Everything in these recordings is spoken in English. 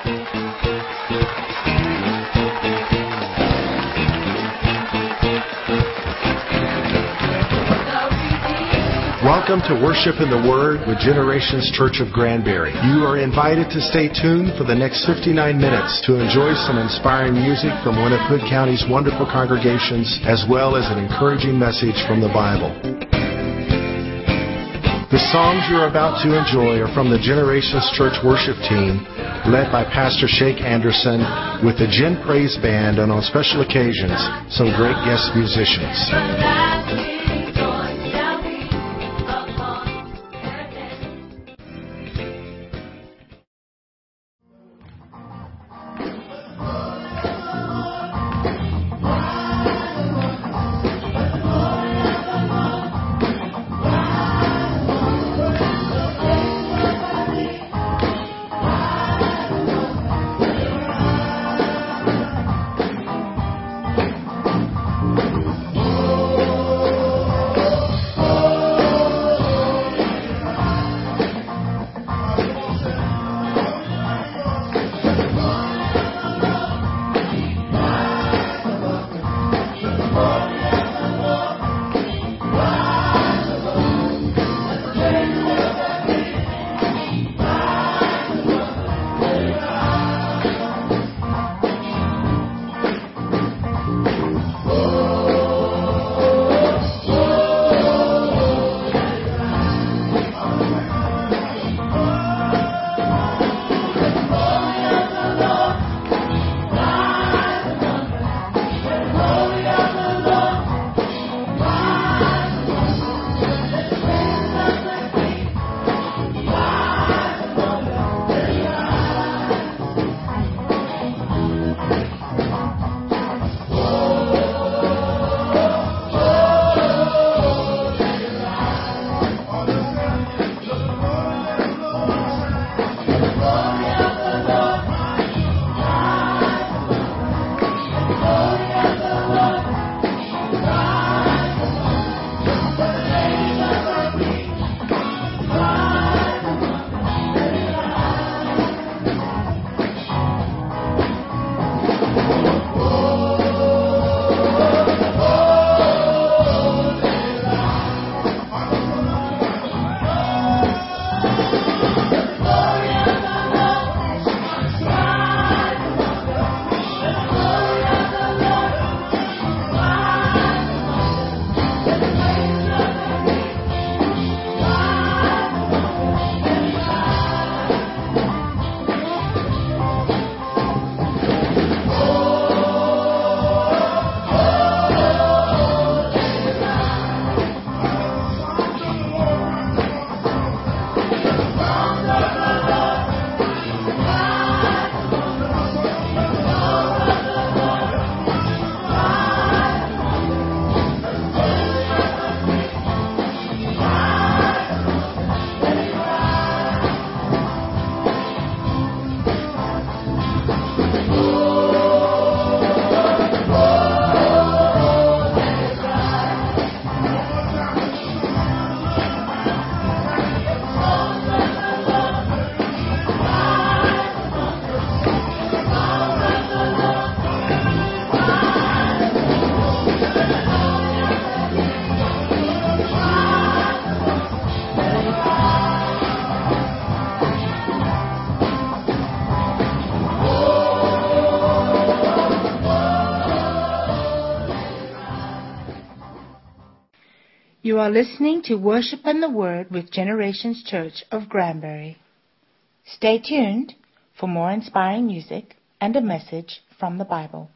Welcome to Worship in the Word with Generations Church of Granbury. You are invited to stay tuned for the next 59 minutes to enjoy some inspiring music from one of Hood County's wonderful congregations, as well as an encouraging message from the Bible. The songs you're about to enjoy are from the Generations Church worship team, led by Pastor Shake Anderson, with the Gen Praise Band, and on special occasions, some great guest musicians. You are listening to Worship and the Word with Generations Church of Granbury. Stay tuned for more inspiring music and a message from the Bible.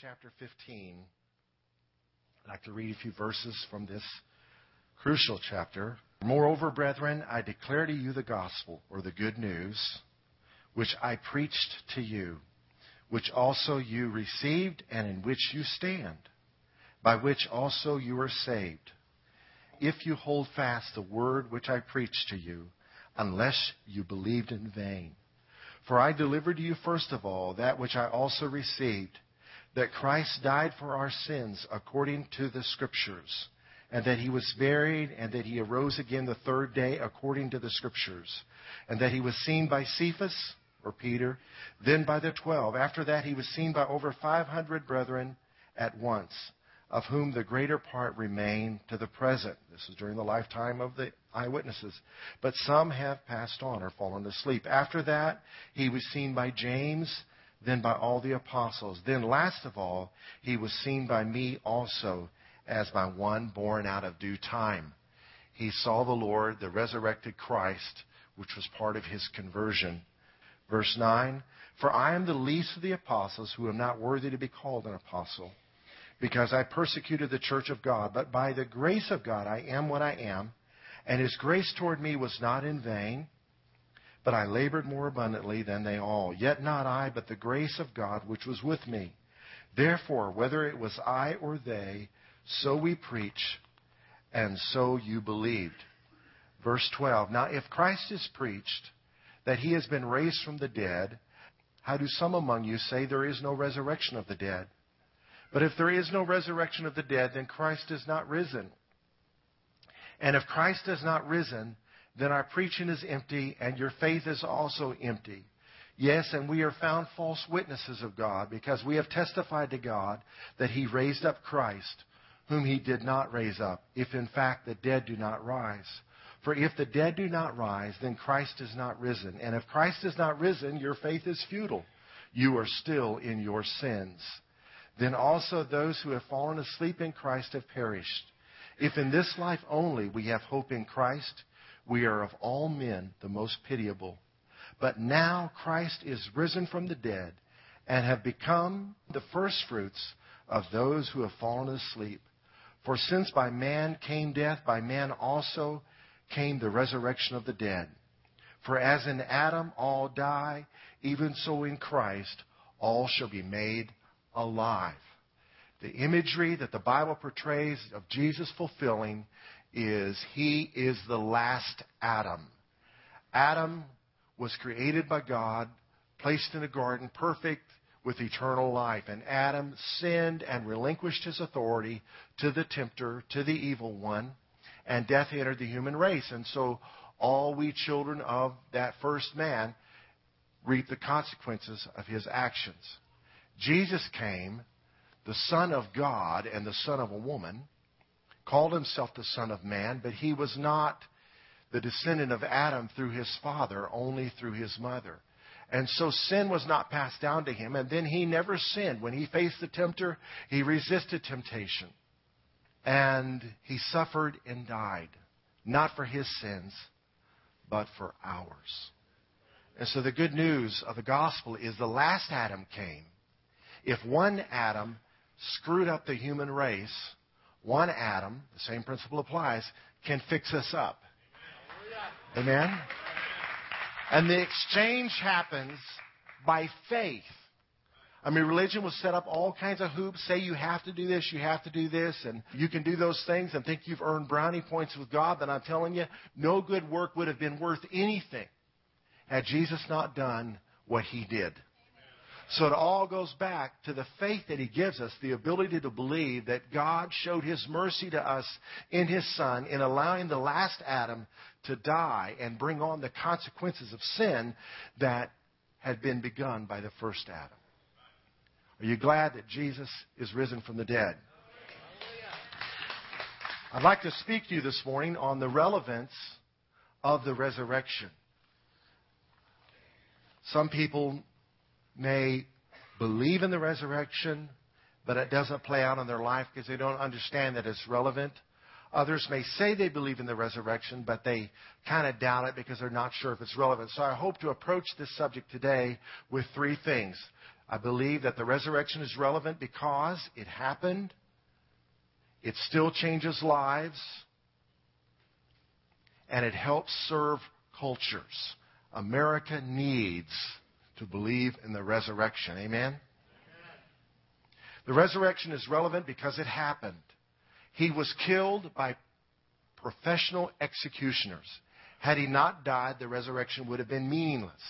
Chapter 15. I'd like to read a few verses from this crucial chapter. Moreover, brethren, I declare to you the gospel, or the good news, which I preached to you, which also you received, and in which you stand, by which also you are saved, if you hold fast the word which I preached to you, unless you believed in vain. For I delivered to you first of all that which I also received, that Christ died for our sins according to the Scriptures, and that he was buried, and that he arose again the third day according to the Scriptures, and that he was seen by Cephas, or Peter, then by the twelve. After that he was seen by over five hundred brethren at once of whom the greater part remain to the present. This is during the lifetime of the eyewitnesses. But some have passed on or fallen asleep. After that, he was seen by James, then by all the apostles. Then last of all, he was seen by me also, as by one born out of due time. He saw the Lord, the resurrected Christ, which was part of his conversion. Verse 9, For I am the least of the apostles who am not worthy to be called an apostle because I persecuted the church of God. But by the grace of God I am what I am, and his grace toward me was not in vain. But I labored more abundantly than they all. Yet not I, but the grace of God which was with me. Therefore, whether it was I or they, so we preach, and so you believed. Verse 12. Now if Christ is preached that he has been raised from the dead, how do some among you say there is no resurrection of the dead? But if there is no resurrection of the dead, then Christ is not risen. And if Christ has not risen, then our preaching is empty and your faith is also empty. Yes, and we are found false witnesses of God because we have testified to God that He raised up Christ, whom He did not raise up, if in fact the dead do not rise. For if the dead do not rise, then Christ is not risen. And if Christ is not risen, your faith is futile. You are still in your sins then also those who have fallen asleep in Christ have perished. If in this life only we have hope in Christ, we are of all men the most pitiable. But now Christ is risen from the dead and have become the firstfruits of those who have fallen asleep. For since by man came death, by man also came the resurrection of the dead. For as in Adam all die, even so in Christ all shall be made alive. The imagery that the Bible portrays of Jesus fulfilling is he is the last Adam. Adam was created by God, placed in a garden, perfect with eternal life. And Adam sinned and relinquished his authority to the tempter, to the evil one, and death entered the human race. And so all we children of that first man reap the consequences of his actions. Jesus came, the Son of God and the Son of a woman, called himself the Son of Man, but he was not the descendant of Adam through his father, only through his mother. And so sin was not passed down to him, and then he never sinned. When he faced the tempter, he resisted temptation. And he suffered and died, not for his sins, but for ours. And so the good news of the gospel is the last Adam came if one Adam screwed up the human race, one Adam, the same principle applies, can fix us up. Amen? And the exchange happens by faith. I mean, religion was set up all kinds of hoops. Say you have to do this, you have to do this, and you can do those things and think you've earned brownie points with God. Then I'm telling you, no good work would have been worth anything had Jesus not done what he did. So it all goes back to the faith that He gives us, the ability to believe that God showed His mercy to us in His Son in allowing the last Adam to die and bring on the consequences of sin that had been begun by the first Adam. Are you glad that Jesus is risen from the dead? I'd like to speak to you this morning on the relevance of the resurrection. Some people may believe in the resurrection, but it doesn't play out in their life because they don't understand that it's relevant. Others may say they believe in the resurrection, but they kind of doubt it because they're not sure if it's relevant. So I hope to approach this subject today with three things. I believe that the resurrection is relevant because it happened. It still changes lives. And it helps serve cultures. America needs to believe in the resurrection. Amen? The resurrection is relevant because it happened. He was killed by professional executioners. Had he not died, the resurrection would have been meaningless.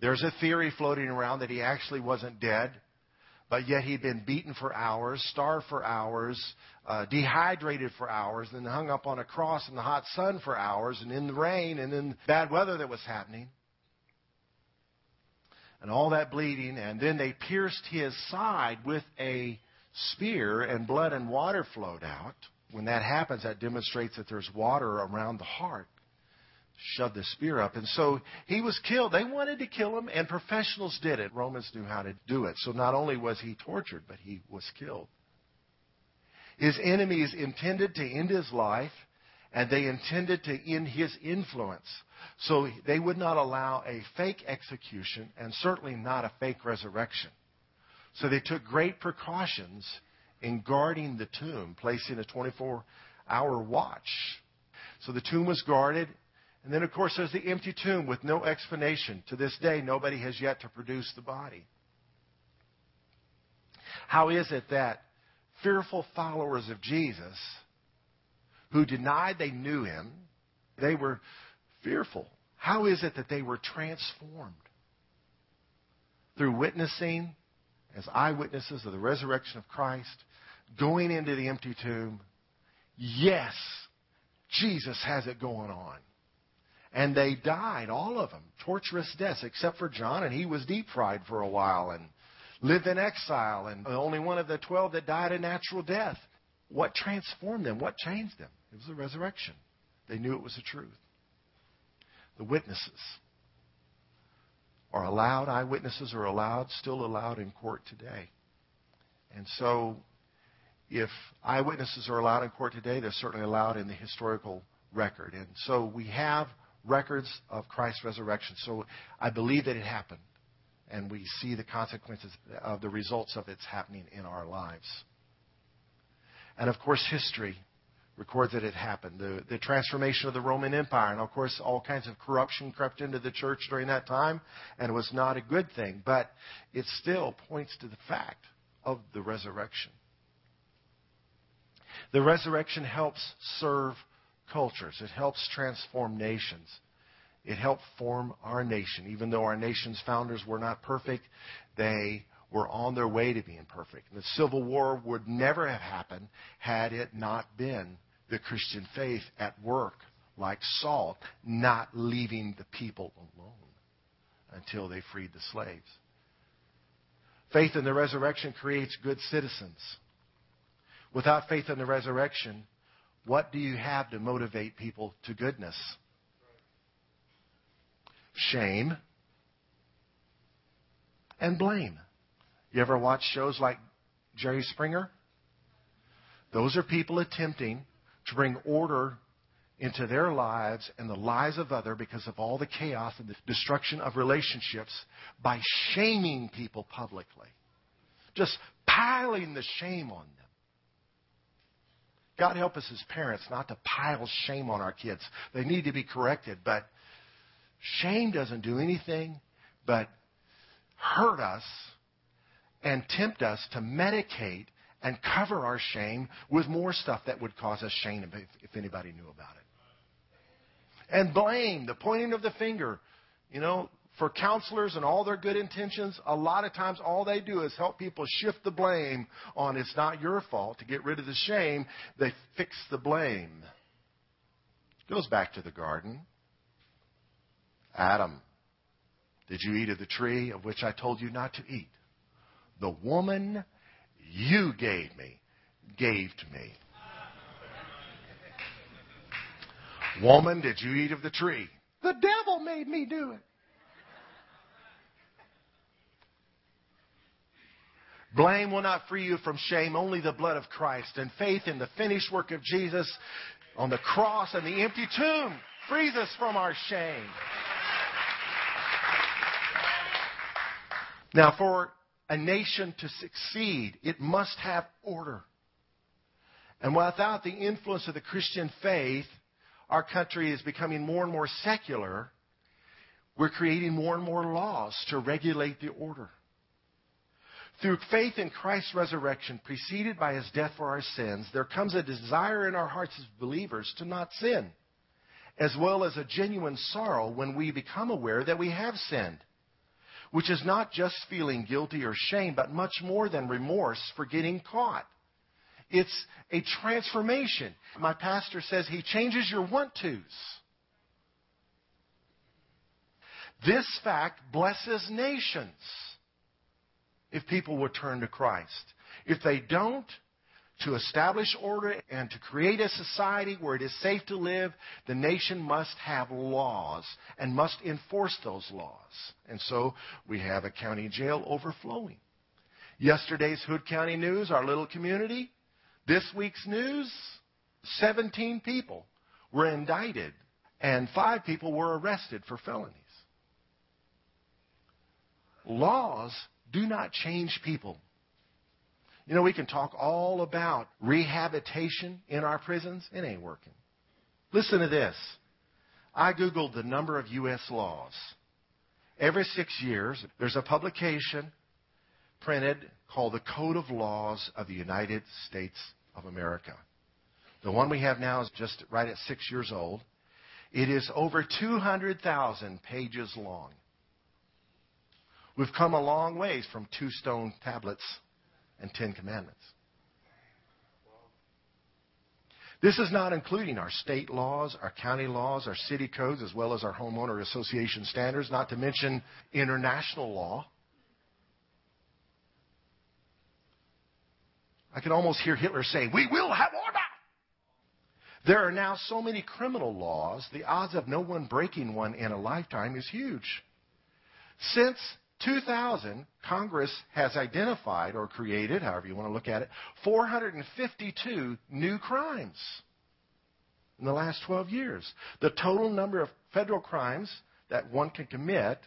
There's a theory floating around that he actually wasn't dead, but yet he'd been beaten for hours, starved for hours, uh, dehydrated for hours, then hung up on a cross in the hot sun for hours, and in the rain, and in bad weather that was happening. And all that bleeding, and then they pierced his side with a spear, and blood and water flowed out. When that happens, that demonstrates that there's water around the heart shoved the spear up. And so he was killed. They wanted to kill him, and professionals did it. Romans knew how to do it. So not only was he tortured, but he was killed. His enemies intended to end his life, and they intended to end his influence. So they would not allow a fake execution, and certainly not a fake resurrection. So they took great precautions in guarding the tomb, placing a 24 hour watch. So the tomb was guarded, and then, of course, there's the empty tomb with no explanation. To this day, nobody has yet to produce the body. How is it that fearful followers of Jesus, who denied they knew him, they were fearful? How is it that they were transformed? Through witnessing as eyewitnesses of the resurrection of Christ, going into the empty tomb. Yes, Jesus has it going on. And they died, all of them, torturous deaths, except for John, and he was deep fried for a while and lived in exile, and only one of the twelve that died a natural death. What transformed them? What changed them? It was the resurrection. They knew it was the truth. The witnesses are allowed, eyewitnesses are allowed, still allowed in court today. And so, if eyewitnesses are allowed in court today, they're certainly allowed in the historical record. And so we have records of Christ's resurrection. So I believe that it happened. And we see the consequences of the results of its happening in our lives. And of course, history records that it happened. The, the transformation of the Roman Empire. And of course, all kinds of corruption crept into the church during that time, and it was not a good thing. But it still points to the fact of the resurrection. The resurrection helps serve cultures. It helps transform nations. It helped form our nation. Even though our nation's founders were not perfect, they were on their way to being perfect. And the Civil War would never have happened had it not been the Christian faith at work, like Saul, not leaving the people alone until they freed the slaves. Faith in the resurrection creates good citizens. Without faith in the resurrection, what do you have to motivate people to goodness? Shame and blame. You ever watch shows like Jerry Springer? Those are people attempting to bring order into their lives and the lives of others because of all the chaos and the destruction of relationships by shaming people publicly. Just piling the shame on them. God help us as parents not to pile shame on our kids. They need to be corrected, but shame doesn't do anything but hurt us and tempt us to medicate and cover our shame with more stuff that would cause us shame if, if anybody knew about it. And blame, the pointing of the finger. You know, for counselors and all their good intentions, a lot of times all they do is help people shift the blame on it's not your fault to get rid of the shame. They fix the blame. Goes back to the garden. Adam, did you eat of the tree of which I told you not to eat? The woman you gave me gave to me. Woman, did you eat of the tree? The devil made me do it. Blame will not free you from shame, only the blood of Christ and faith in the finished work of Jesus on the cross and the empty tomb frees us from our shame. Now, for a nation to succeed, it must have order. And without the influence of the Christian faith, our country is becoming more and more secular. We're creating more and more laws to regulate the order. Through faith in Christ's resurrection, preceded by his death for our sins, there comes a desire in our hearts as believers to not sin, as well as a genuine sorrow when we become aware that we have sinned, which is not just feeling guilty or shame, but much more than remorse for getting caught. It's a transformation. My pastor says he changes your want tos. This fact blesses nations if people would turn to Christ. If they don't, to establish order and to create a society where it is safe to live, the nation must have laws and must enforce those laws. And so we have a county jail overflowing. Yesterday's Hood County News, our little community, this week's news 17 people were indicted and five people were arrested for felonies. Laws do not change people. You know, we can talk all about rehabilitation in our prisons. It ain't working. Listen to this. I Googled the number of U.S. laws. Every six years, there's a publication printed called the Code of Laws of the United States of America. The one we have now is just right at six years old. It is over 200,000 pages long. We've come a long ways from two stone tablets and Ten Commandments. This is not including our state laws, our county laws, our city codes, as well as our homeowner association standards, not to mention international law. I can almost hear Hitler say, We will have order. There are now so many criminal laws, the odds of no one breaking one in a lifetime is huge. Since 2000, Congress has identified or created, however you want to look at it, 452 new crimes in the last 12 years. The total number of federal crimes that one can commit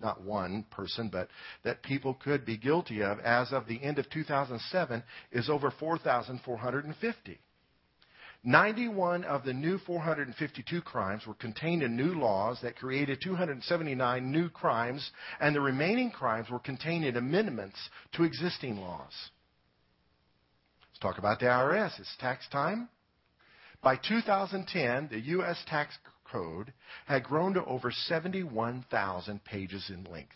not one person, but that people could be guilty of as of the end of 2007 is over 4,450. 91 of the new 452 crimes were contained in new laws that created 279 new crimes, and the remaining crimes were contained in amendments to existing laws. Let's talk about the IRS. It's tax time. By 2010, the U.S. tax code had grown to over 71,000 pages in length.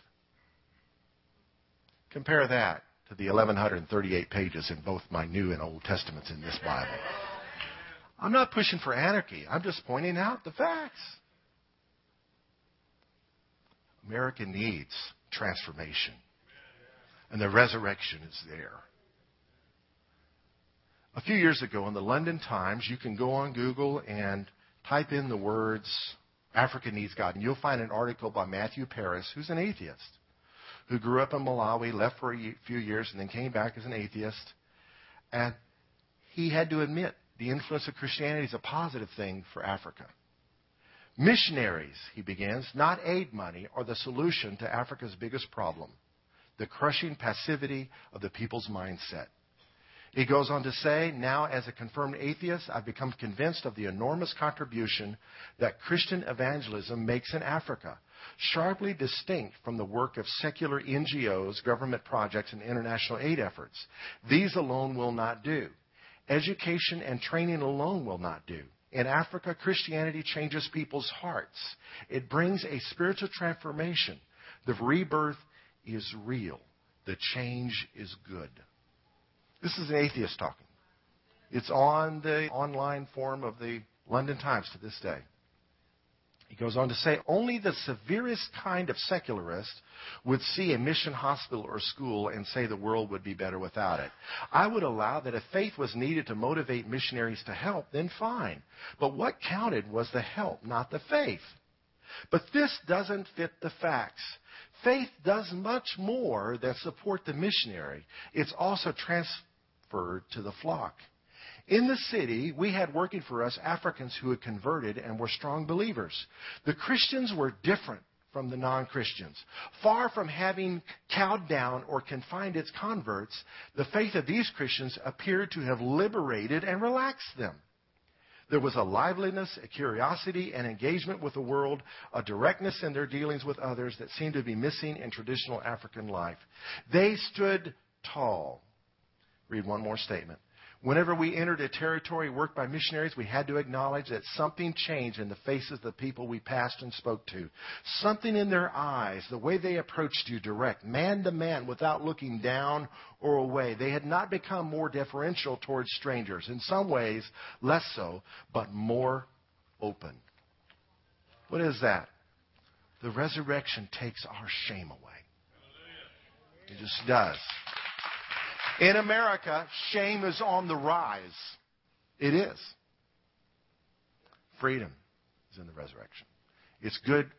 Compare that to the 1,138 pages in both my New and Old Testaments in this Bible. I'm not pushing for anarchy. I'm just pointing out the facts. America needs transformation. And the resurrection is there. A few years ago in the London Times, you can go on Google and type in the words Africa needs God, and you'll find an article by Matthew Parris, who's an atheist, who grew up in Malawi, left for a few years, and then came back as an atheist. And he had to admit the influence of Christianity is a positive thing for Africa. Missionaries, he begins, not aid money, are the solution to Africa's biggest problem the crushing passivity of the people's mindset. He goes on to say, Now, as a confirmed atheist, I've become convinced of the enormous contribution that Christian evangelism makes in Africa, sharply distinct from the work of secular NGOs, government projects, and international aid efforts. These alone will not do. Education and training alone will not do. In Africa, Christianity changes people's hearts. It brings a spiritual transformation. The rebirth is real. The change is good. This is an atheist talking. It's on the online form of the London Times to this day. He goes on to say only the severest kind of secularist would see a mission hospital or school and say the world would be better without it. I would allow that if faith was needed to motivate missionaries to help, then fine. But what counted was the help, not the faith. But this doesn't fit the facts. Faith does much more than support the missionary. It's also transferred to the flock. In the city, we had working for us Africans who had converted and were strong believers. The Christians were different from the non Christians. Far from having cowed down or confined its converts, the faith of these Christians appeared to have liberated and relaxed them. There was a liveliness, a curiosity, an engagement with the world, a directness in their dealings with others that seemed to be missing in traditional African life. They stood tall. Read one more statement. Whenever we entered a territory worked by missionaries, we had to acknowledge that something changed in the faces of the people we passed and spoke to. Something in their eyes, the way they approached you direct, man to man, without looking down or away. They had not become more deferential towards strangers. In some ways, less so, but more open. What is that? The resurrection takes our shame away. It just does. In America, shame is on the rise. It is. Freedom is in the resurrection. It's good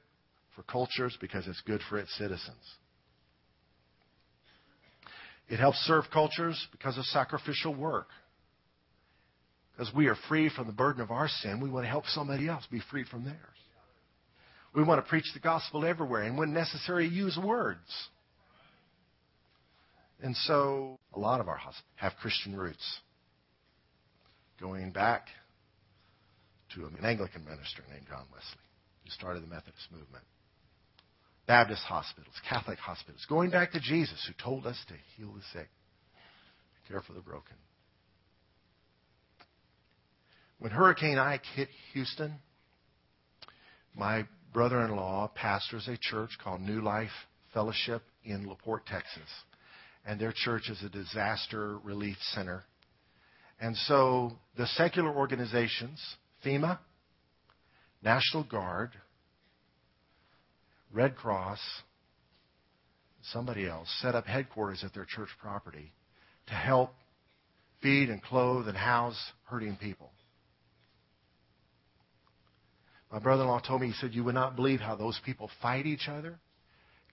for cultures because it's good for its citizens. It helps serve cultures because of sacrificial work. Because we are free from the burden of our sin, we want to help somebody else be free from theirs. We want to preach the gospel everywhere and when necessary use words. And so a lot of our houses have Christian roots. Going back to an Anglican minister named John Wesley, who started the Methodist movement. Baptist hospitals, Catholic hospitals, going back to Jesus, who told us to heal the sick, care for the broken. When Hurricane Ike hit Houston, my brother in law pastors a church called New Life Fellowship in La Porte, Texas and their church is a disaster relief center. And so the secular organizations, FEMA, National Guard, Red Cross, somebody else, set up headquarters at their church property to help feed and clothe and house hurting people. My brother in law told me, he said, You would not believe how those people fight each other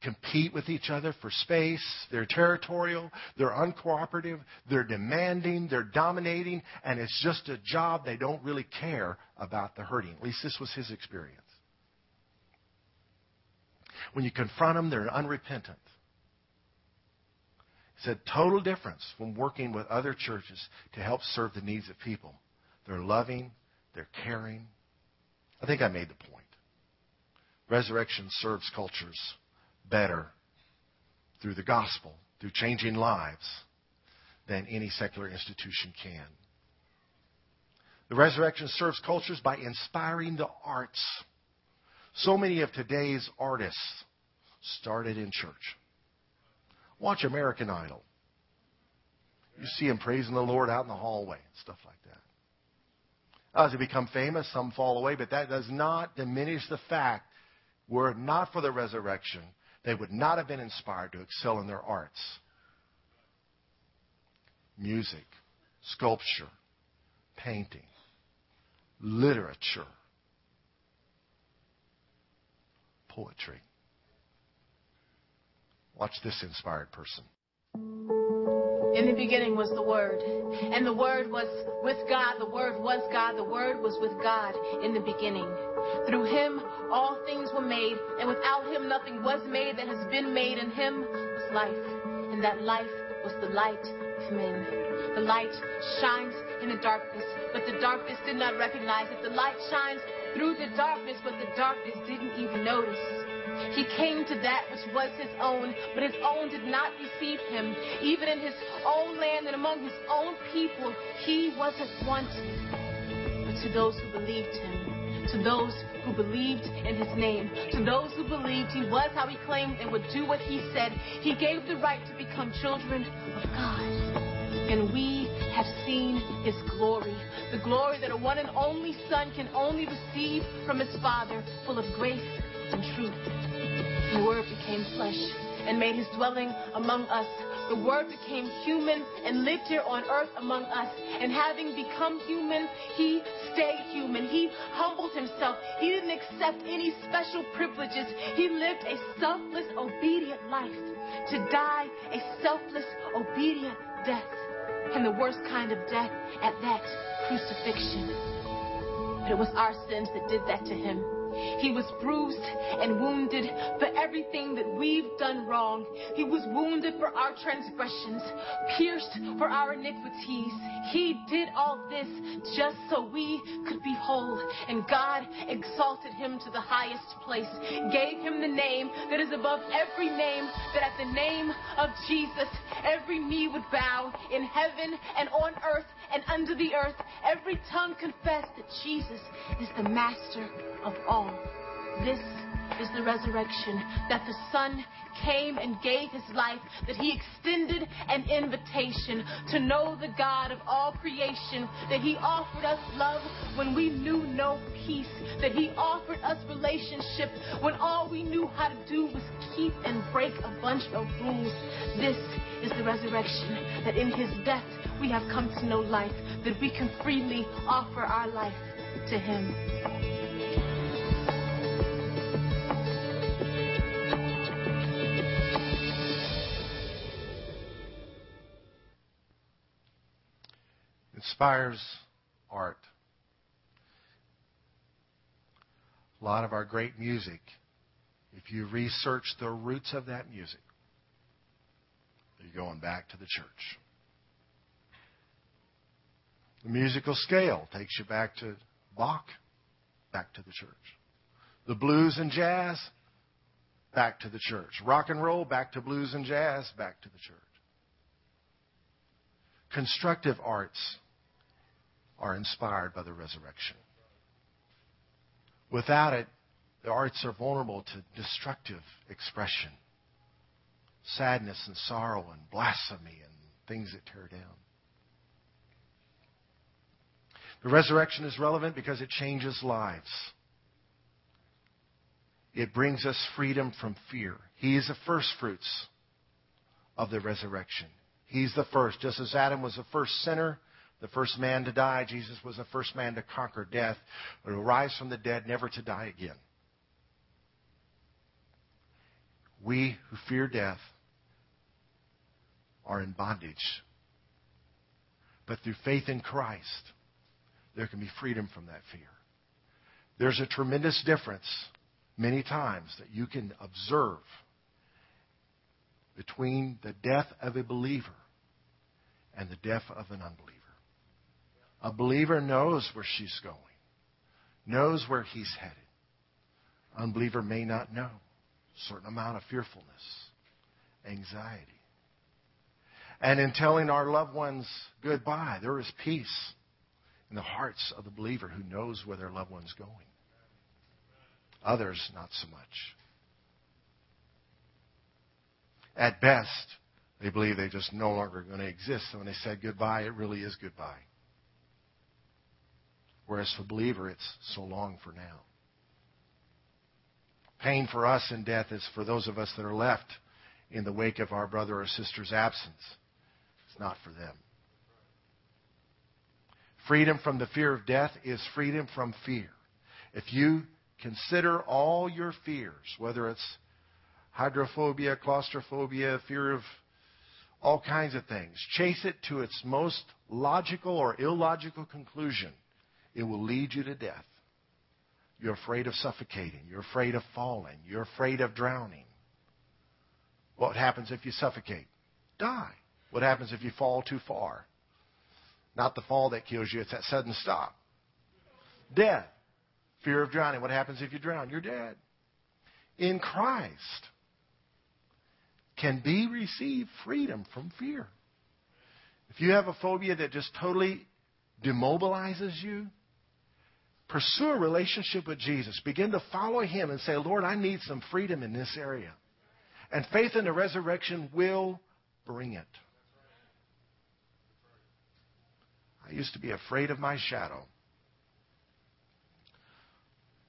compete with each other for space. They're territorial. They're uncooperative. They're demanding. They're dominating. And it's just a job. They don't really care about the hurting. At least this was his experience. When you confront them, they're unrepentant. He said, total difference from working with other churches to help serve the needs of people. They're loving. They're caring. I think I made the point. Resurrection serves cultures better through the gospel, through changing lives, than any secular institution can. The resurrection serves cultures by inspiring the arts. So many of today's artists started in church. Watch American Idol. You see them praising the Lord out in the hallway and stuff like that. As they become famous, some fall away, but that does not diminish the fact were it not for the resurrection, they would not have been inspired to excel in their arts. Music, sculpture, painting, literature, poetry. Watch this inspired person. In the beginning was the Word, and the Word was with God. The Word was God. The Word was with God in the beginning. Through him all things were made, and without him nothing was made that has been made. In him was life, and that life was the light of men. The light shines in the darkness, but the darkness did not recognize it. The light shines through the darkness, but the darkness didn't even notice. He came to that which was his own, but his own did not receive him. Even in his own land and among his own people, he wasn't wanted. But to those who believed him, to those who believed in his name, to those who believed he was how he claimed and would do what he said. He gave the right to become children of God. And we have seen his glory, the glory that a one and only Son can only receive from his Father, full of grace and truth. The Word became flesh and made his dwelling among us. The Word became human and lived here on earth among us. And having become human, he stayed human. He humbled himself. He didn't accept any special privileges. He lived a selfless, obedient life to die a selfless, obedient death. And the worst kind of death at that, crucifixion. But it was our sins that did that to him. He was bruised and wounded for everything that we've done wrong. He was wounded for our transgressions, pierced for our iniquities. He did all this just so we could be whole. And God exalted him to the highest place, gave him the name that is above every name, that at the name of Jesus, every knee would bow in heaven and on earth and under the earth. Every tongue confess that Jesus is the master of all. This is the resurrection, that the Son came and gave his life, that he extended an invitation to know the God of all creation, that he offered us love when we knew no peace, that he offered us relationship when all we knew how to do was keep and break a bunch of rules. This is the resurrection, that in his death we have come to know life, that we can freely offer our life to him. Inspires art. A lot of our great music, if you research the roots of that music, you're going back to the church. The musical scale takes you back to Bach, back to the church. The blues and jazz, back to the church. Rock and roll, back to blues and jazz, back to the church. Constructive arts are inspired by the resurrection. Without it, the arts are vulnerable to destructive expression, sadness and sorrow and blasphemy and things that tear down. The resurrection is relevant because it changes lives. It brings us freedom from fear. He is the first fruits of the resurrection. He's the first. Just as Adam was the first sinner, the first man to die, Jesus was the first man to conquer death, to rise from the dead, never to die again. We who fear death are in bondage. But through faith in Christ, there can be freedom from that fear. There's a tremendous difference many times that you can observe between the death of a believer and the death of an unbeliever. A believer knows where she's going, knows where he's headed. Unbeliever may not know. Certain amount of fearfulness, anxiety. And in telling our loved ones goodbye, there is peace in the hearts of the believer who knows where their loved one's going. Others, not so much. At best, they believe they're just no longer going to exist. So when they said goodbye, it really is goodbye. Whereas for believer, it's so long for now. Pain for us in death is for those of us that are left in the wake of our brother or sister's absence. It's not for them. Freedom from the fear of death is freedom from fear. If you consider all your fears, whether it's hydrophobia, claustrophobia, fear of all kinds of things, chase it to its most logical or illogical conclusion it will lead you to death. You're afraid of suffocating. You're afraid of falling. You're afraid of drowning. What happens if you suffocate? Die. What happens if you fall too far? Not the fall that kills you, it's that sudden stop. Death. Fear of drowning. What happens if you drown? You're dead. In Christ can be received freedom from fear. If you have a phobia that just totally demobilizes you, Pursue a relationship with Jesus. Begin to follow Him and say, Lord, I need some freedom in this area. And faith in the resurrection will bring it. I used to be afraid of my shadow.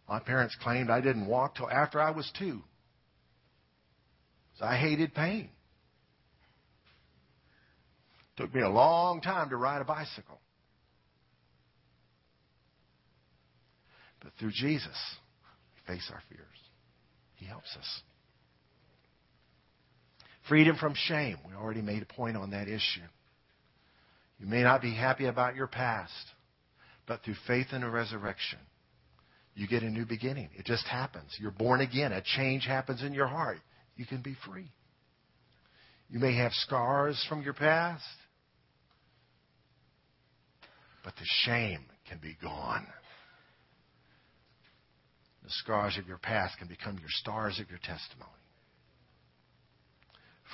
My parents claimed I didn't walk till after I was two. So I hated pain. Took me a long time to ride a bicycle. But through Jesus, we face our fears. He helps us. Freedom from shame. We already made a point on that issue. You may not be happy about your past, but through faith in the resurrection, You get a new beginning. It just happens. You're born again. A change happens in your heart. You can be free. You may have scars from your past, but the shame can be gone. The scars of your past can become your stars of your testimony.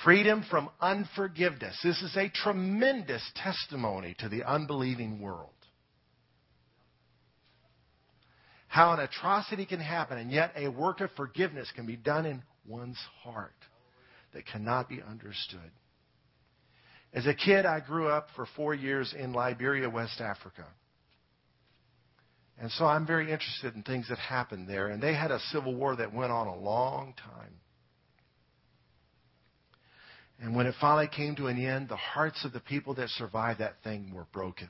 Freedom from unforgiveness. This is a tremendous testimony to the unbelieving world. How an atrocity can happen, and yet a work of forgiveness can be done in one's heart that cannot be understood. As a kid, I grew up for four years in Liberia, West Africa. And so I'm very interested in things that happened there. And they had a civil war that went on a long time. And when it finally came to an end, the hearts of the people that survived that thing were broken.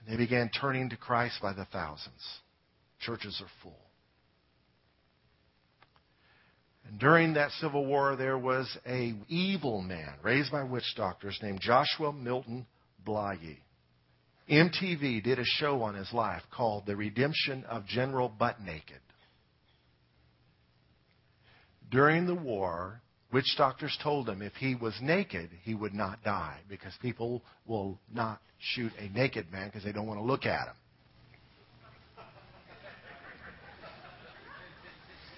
And they began turning to Christ by the thousands. Churches are full. And during that civil war, there was a evil man raised by witch doctors named Joshua Milton Blahyi. MTV did a show on his life called The Redemption of General Butt Naked. During the war, witch doctors told him if he was naked, he would not die because people will not shoot a naked man because they don't want to look at him.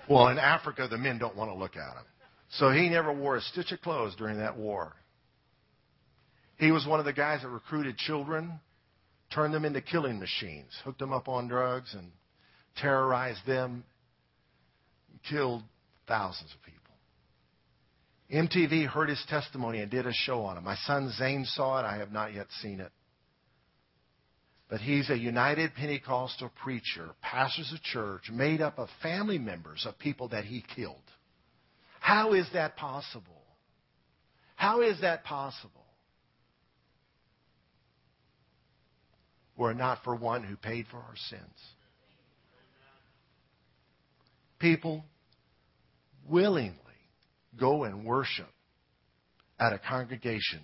Well, in Africa, the men don't want to look at him. So he never wore a stitch of clothes during that war. He was one of the guys that recruited children turned them into killing machines, hooked them up on drugs, and terrorized them, killed thousands of people. MTV heard his testimony and did a show on him. My son Zane saw it. I have not yet seen it. But he's a United Pentecostal preacher, pastors a church made up of family members of people that he killed. How is that possible? How is that possible? Were it not for one who paid for our sins. People willingly go and worship at a congregation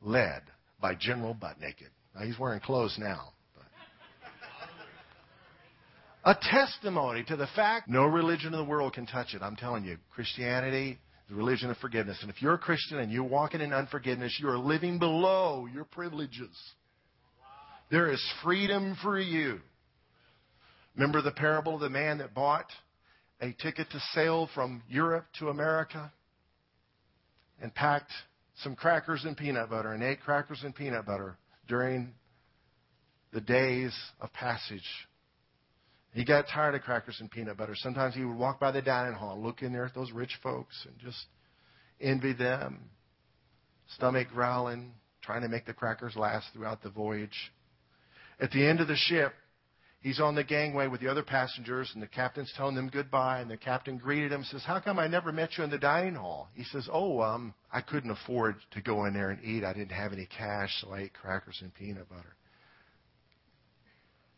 led by General Butt Naked. Now he's wearing clothes now. A testimony to the fact no religion in the world can touch it. I'm telling you, Christianity is the religion of forgiveness. And if you're a Christian and you're walking in unforgiveness, you are living below your privileges. There is freedom for you. Remember the parable of the man that bought a ticket to sail from Europe to America and packed some crackers and peanut butter and ate crackers and peanut butter during the days of passage. He got tired of crackers and peanut butter. Sometimes he would walk by the dining hall, look in there at those rich folks, and just envy them, stomach growling, trying to make the crackers last throughout the voyage. At the end of the ship, he's on the gangway with the other passengers, and the captain's telling them goodbye. And the captain greeted him, says, "How come I never met you in the dining hall?" He says, "Oh, um, I couldn't afford to go in there and eat. I didn't have any cash, so I ate crackers and peanut butter."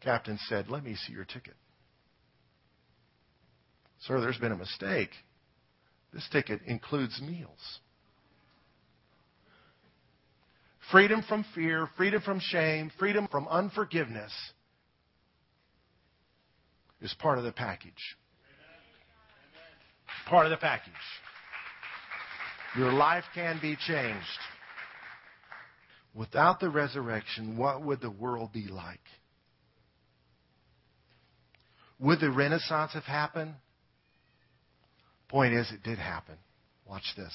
Captain said, "Let me see your ticket." Sir, there's been a mistake. This ticket includes meals. Freedom from fear, freedom from shame, freedom from unforgiveness is part of the package. Part of the package. Your life can be changed. Without the resurrection, what would the world be like? Would the Renaissance have happened? Point is, it did happen. Watch this.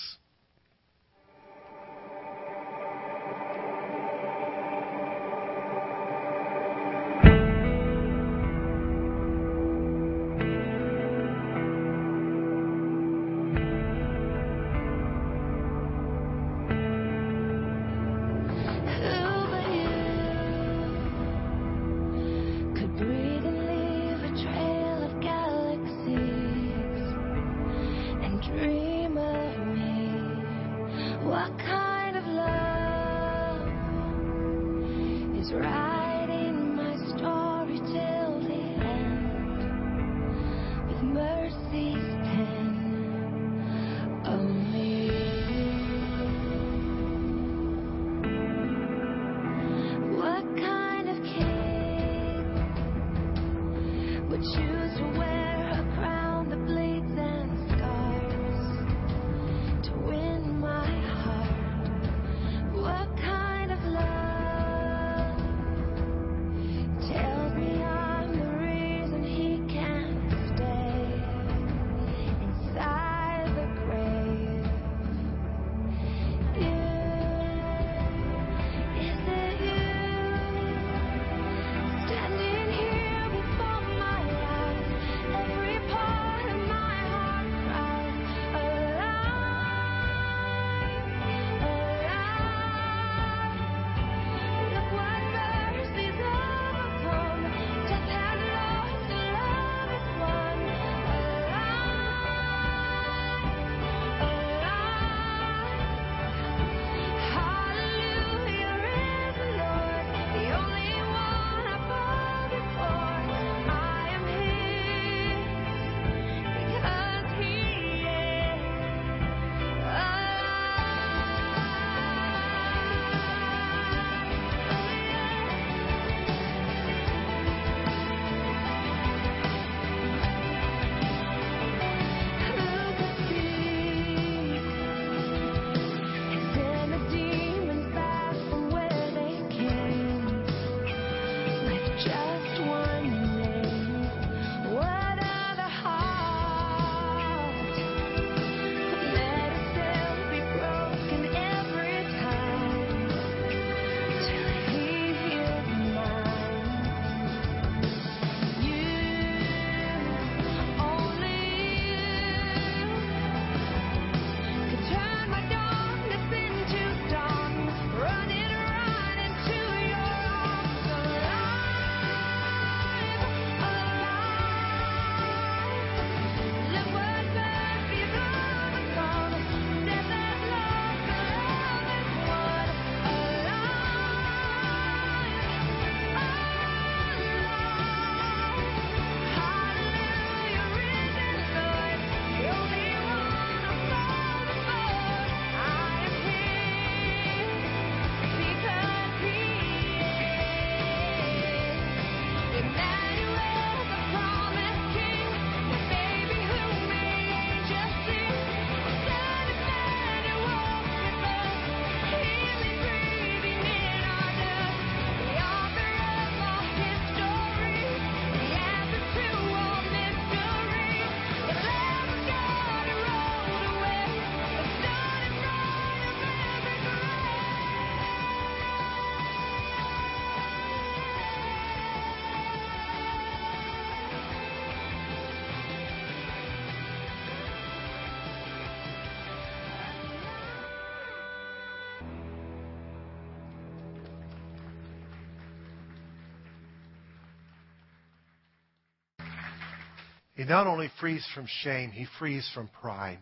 He not only frees from shame, he frees from pride.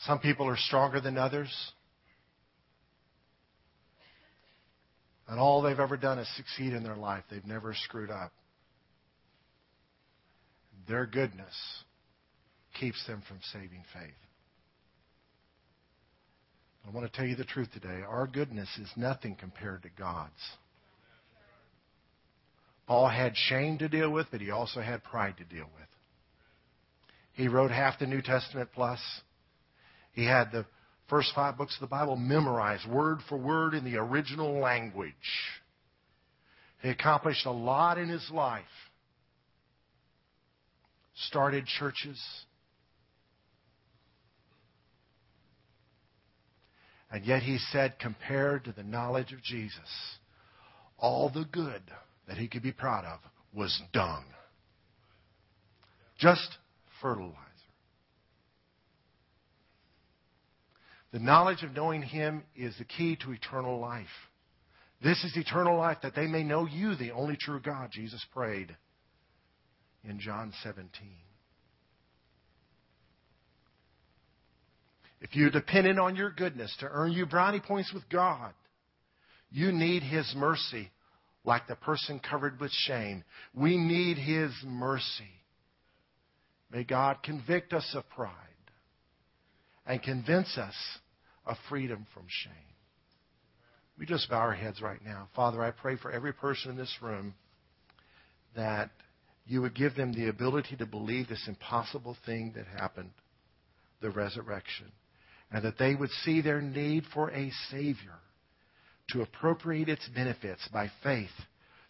Some people are stronger than others. And all they've ever done is succeed in their life. They've never screwed up. Their goodness keeps them from saving faith. I want to tell you the truth today. Our goodness is nothing compared to God's. Paul had shame to deal with, but he also had pride to deal with. He wrote half the New Testament plus. He had the first five books of the Bible memorized word for word in the original language. He accomplished a lot in his life. Started churches. And yet he said, compared to the knowledge of Jesus, all the good that he could be proud of was dung. Just fertilizer. The knowledge of knowing Him is the key to eternal life. This is eternal life, that they may know you, the only true God, Jesus prayed in John 17. If you're dependent on your goodness to earn you brownie points with God, you need His mercy like the person covered with shame. We need His mercy. May God convict us of pride and convince us of freedom from shame. We just bow our heads right now. Father, I pray for every person in this room that you would give them the ability to believe this impossible thing that happened, the resurrection, and that they would see their need for a Savior to appropriate its benefits by faith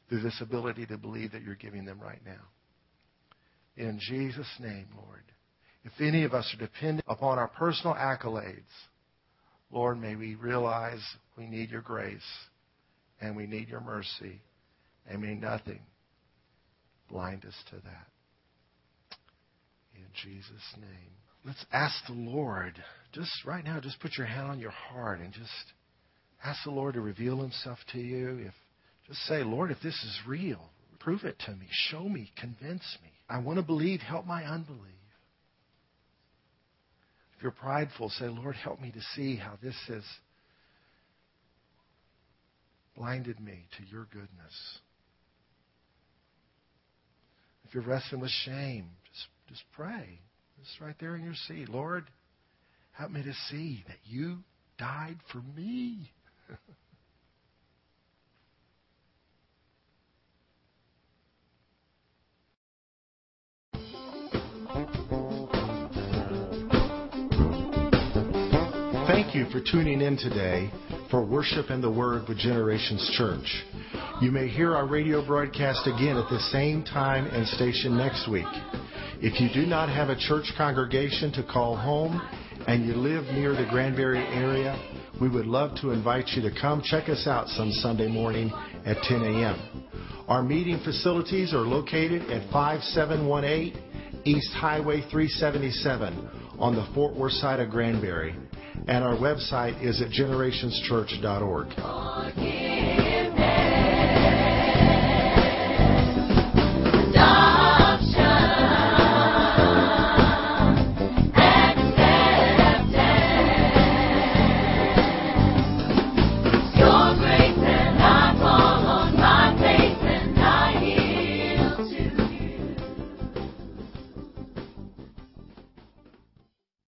through this ability to believe that you're giving them right now. In Jesus' name, Lord. If any of us are dependent upon our personal accolades, Lord, may we realize we need your grace and we need your mercy, and may nothing blind us to that. In Jesus' name. Let's ask the Lord, just right now, just put your hand on your heart and just ask the Lord to reveal himself to you. If just say, Lord, if this is real, prove it to me, show me, convince me. I want to believe. Help my unbelief. If you're prideful, say, Lord, help me to see how this has blinded me to your goodness. If you're wrestling with shame, just, just pray. Just right there in your seat. Lord, help me to see that you died for me. Thank you for tuning in today for Worship and the Word with Generations Church. You may hear our radio broadcast again at the same time and station next week. If you do not have a church congregation to call home and you live near the Granbury area, we would love to invite you to come check us out some Sunday morning at 10 a.m. Our meeting facilities are located at 5718 East Highway 377 on the Fort Worth side of Granbury and our website is at generationschurch.org.